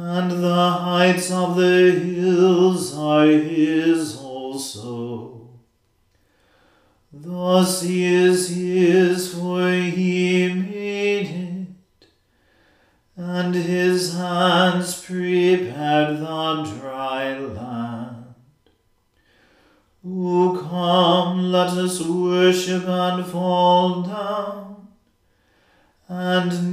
and the heights of the hills are his also. The sea is his, for he made it, and his hands prepared the dry land. O come, let us worship and fall down, and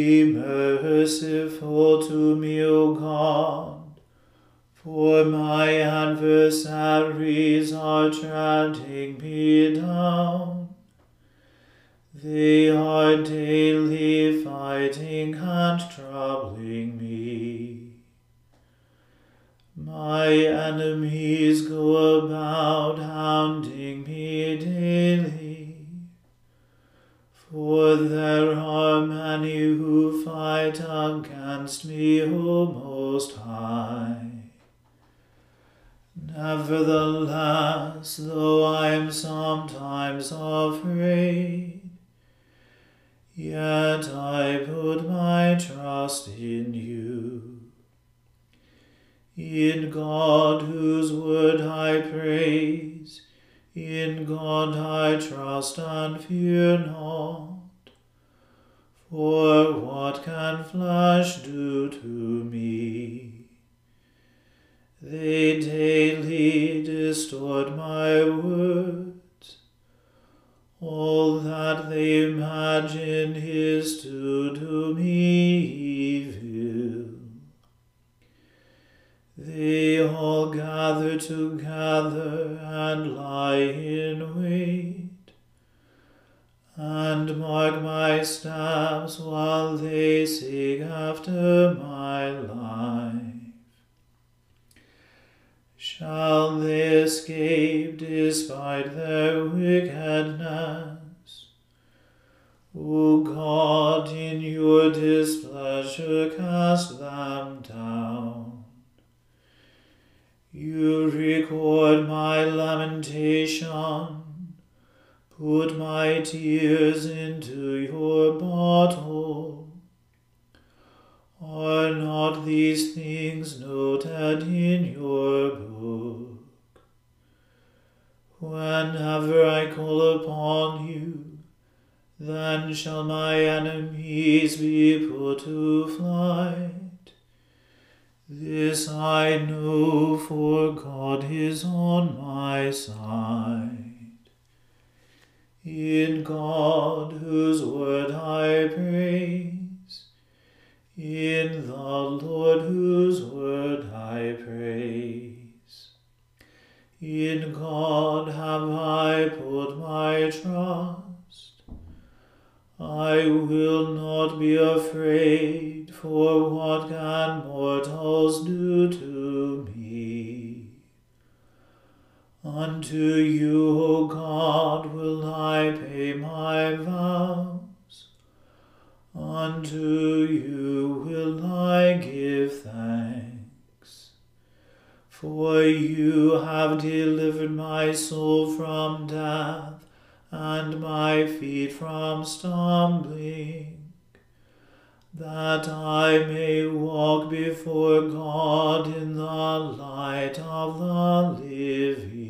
Be merciful to me, O God, for my adversaries are treading me down. They are daily fighting and troubling me. My enemies go about hounding me daily, for there are many who fight against me, O Most High. Nevertheless, though I am sometimes afraid, yet I put my trust in you. In God, whose word I praise, In God I trust and fear not. For what can flesh do to me? They daily distort my words. All that they imagine is to do me evil. They all gather together and lie in wait and mark my steps while they seek after my life. Shall they escape despite their wickedness? O God, in your displeasure cast Put my tears into your bottle. Are not these things noted in your book? Whenever I call upon you, then shall my enemies be put to flight. This I know, for God is on my side. In God, whose word I praise, in the Lord, whose word I praise. In God have I put my trust. I will not be afraid, for what can mortals do to me? Unto you, O God, will I pay my vows. Unto you will I give thanks. For you have delivered my soul from death, and my feet from stumbling, that I may walk before God in the light of the living.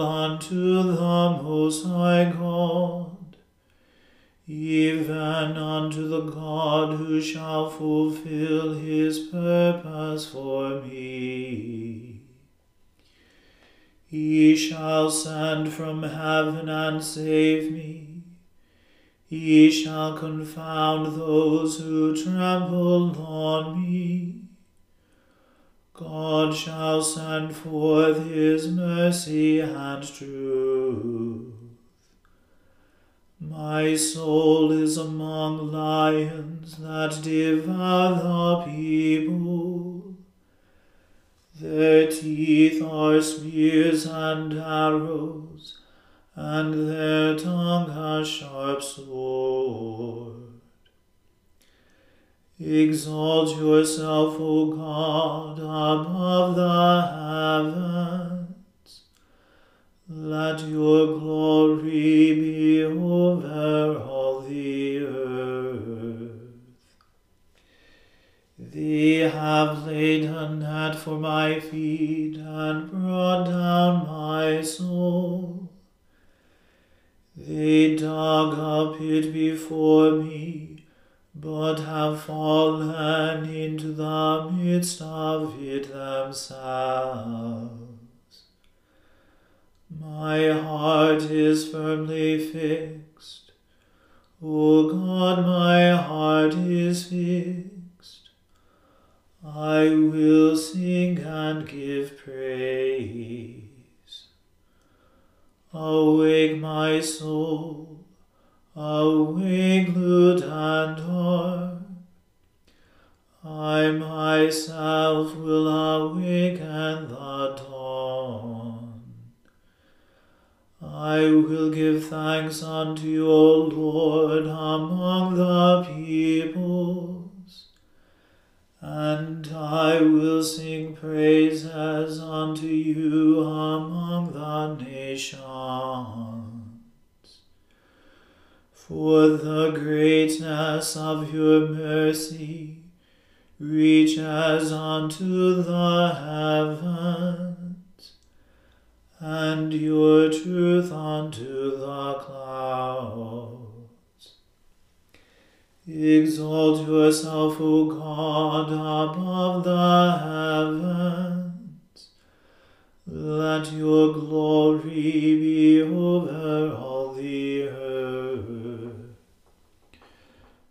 unto the Most High God, even unto the God who shall fulfill his purpose for me. He shall send from heaven and save me. He shall confound those who trample on me. God shall send forth his mercy and truth. My soul is among lions that devour the people. Their teeth are spears and arrows, and their tongue a sharp sword. Exalt yourself, O God, above the heavens. Let your glory be over all the earth. They have laid a net for my feet and brought down my soul. They dug a pit before me but have fallen into the midst of it themselves. my heart is firmly fixed. O God, my heart is fixed. I will sing and give praise. Awake, my soul, awake, lute and harp. I myself will awaken the dawn. I will give thanks unto you, O Lord, among the peoples, and I will sing praises unto you among the nations. For the greatness of your mercy reaches unto the heavens, and your truth unto the clouds. Exalt yourself, O God, above the heavens. Let your glory be over all the earth.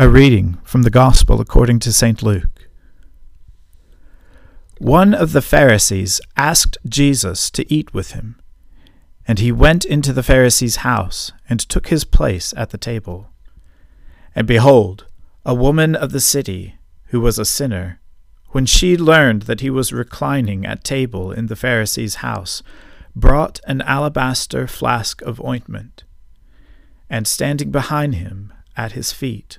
A reading from the Gospel according to St. Luke. One of the Pharisees asked Jesus to eat with him, and he went into the Pharisee's house and took his place at the table. And behold, a woman of the city, who was a sinner, when she learned that he was reclining at table in the Pharisee's house, brought an alabaster flask of ointment, and standing behind him at his feet,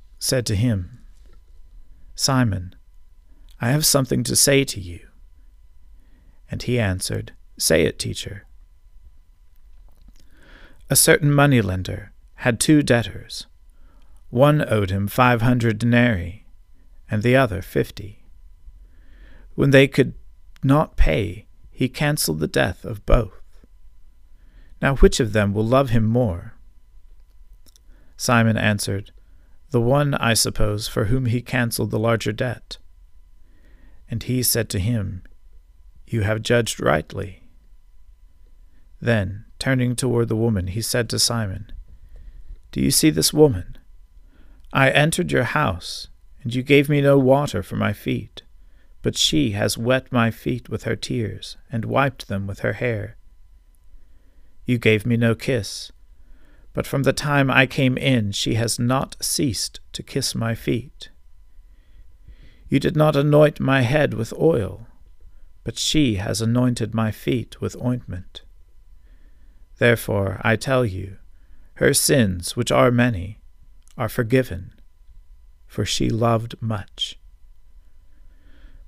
said to him, Simon, I have something to say to you. And he answered, Say it, teacher. A certain moneylender had two debtors. One owed him five hundred denarii, and the other fifty. When they could not pay, he cancelled the debt of both. Now which of them will love him more? Simon answered, The one, I suppose, for whom he cancelled the larger debt. And he said to him, You have judged rightly. Then, turning toward the woman, he said to Simon, Do you see this woman? I entered your house, and you gave me no water for my feet, but she has wet my feet with her tears, and wiped them with her hair. You gave me no kiss, but from the time I came in she has not ceased to kiss my feet. You did not anoint my head with oil, but she has anointed my feet with ointment. Therefore, I tell you, her sins, which are many, are forgiven, for she loved much.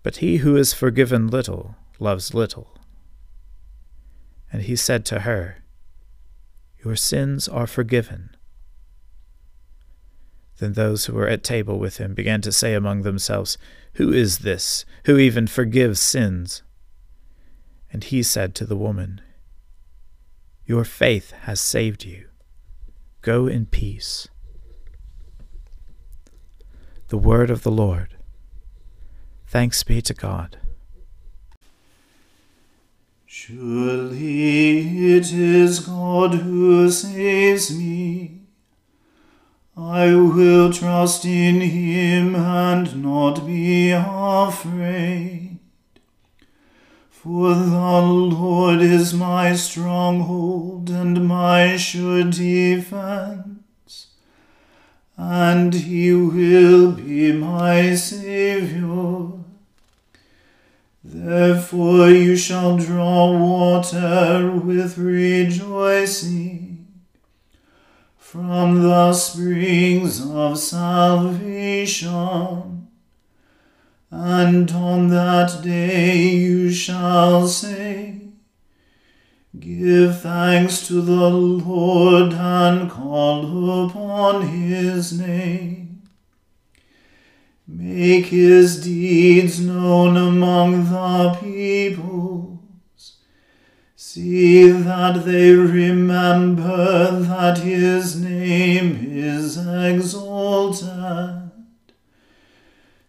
But he who is forgiven little loves little. And he said to her, Your sins are forgiven. Then those who were at table with him began to say among themselves, Who is this, who even forgives sins? And he said to the woman, Your faith has saved you. Go in peace. The word of the Lord. Thanks be to God. Surely it is God who saves me. I will trust in him and not be afraid. For the Lord is my stronghold and my sure defense, and he will be my Saviour. Therefore you shall draw water with rejoicing from the springs of salvation. And on that day you shall say, Give thanks to the Lord and call upon his name. Make his deeds known among the peoples. See that they remember that his name is exalted.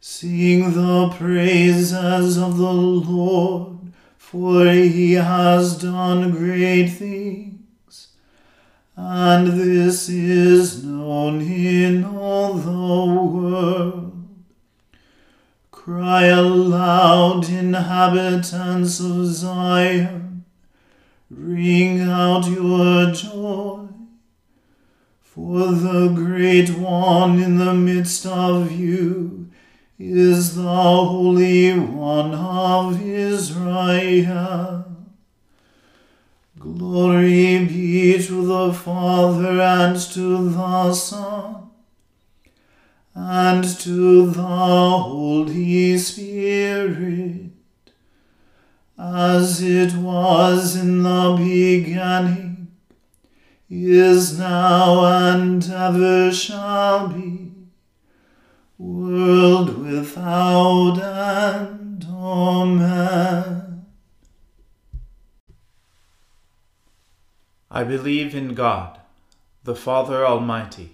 Sing the praises of the Lord, for he has done great things, and this is known in all the world. Cry aloud, inhabitants of Zion, ring out your joy. For the great one in the midst of you is the Holy One of Israel. Glory be to the Father and to the Son and to the Holy Spirit, as it was in the beginning, is now, and ever shall be world without end. Amen. I believe in God, the Father Almighty,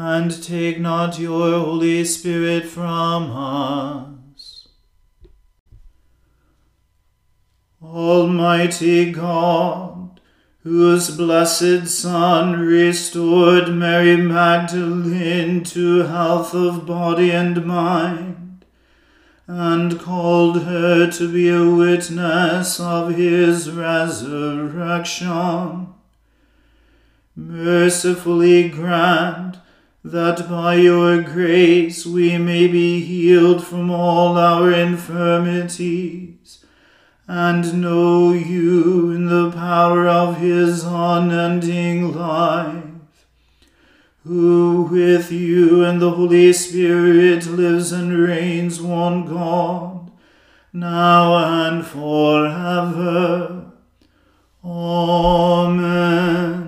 and take not your Holy Spirit from us. Almighty God, whose blessed Son restored Mary Magdalene to health of body and mind, and called her to be a witness of his resurrection. Mercifully grant that by your grace we may be healed from all our infirmities, and know you in the power of his unending life who with you and the Holy Spirit lives and reigns one God, now and forever. Amen.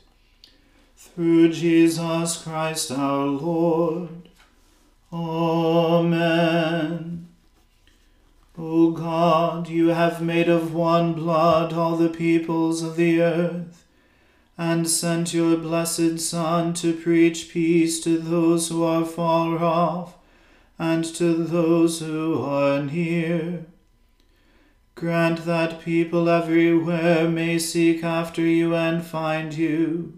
Through Jesus Christ our Lord. Amen. O God, you have made of one blood all the peoples of the earth, and sent your blessed Son to preach peace to those who are far off, and to those who are near. Grant that people everywhere may seek after you and find you.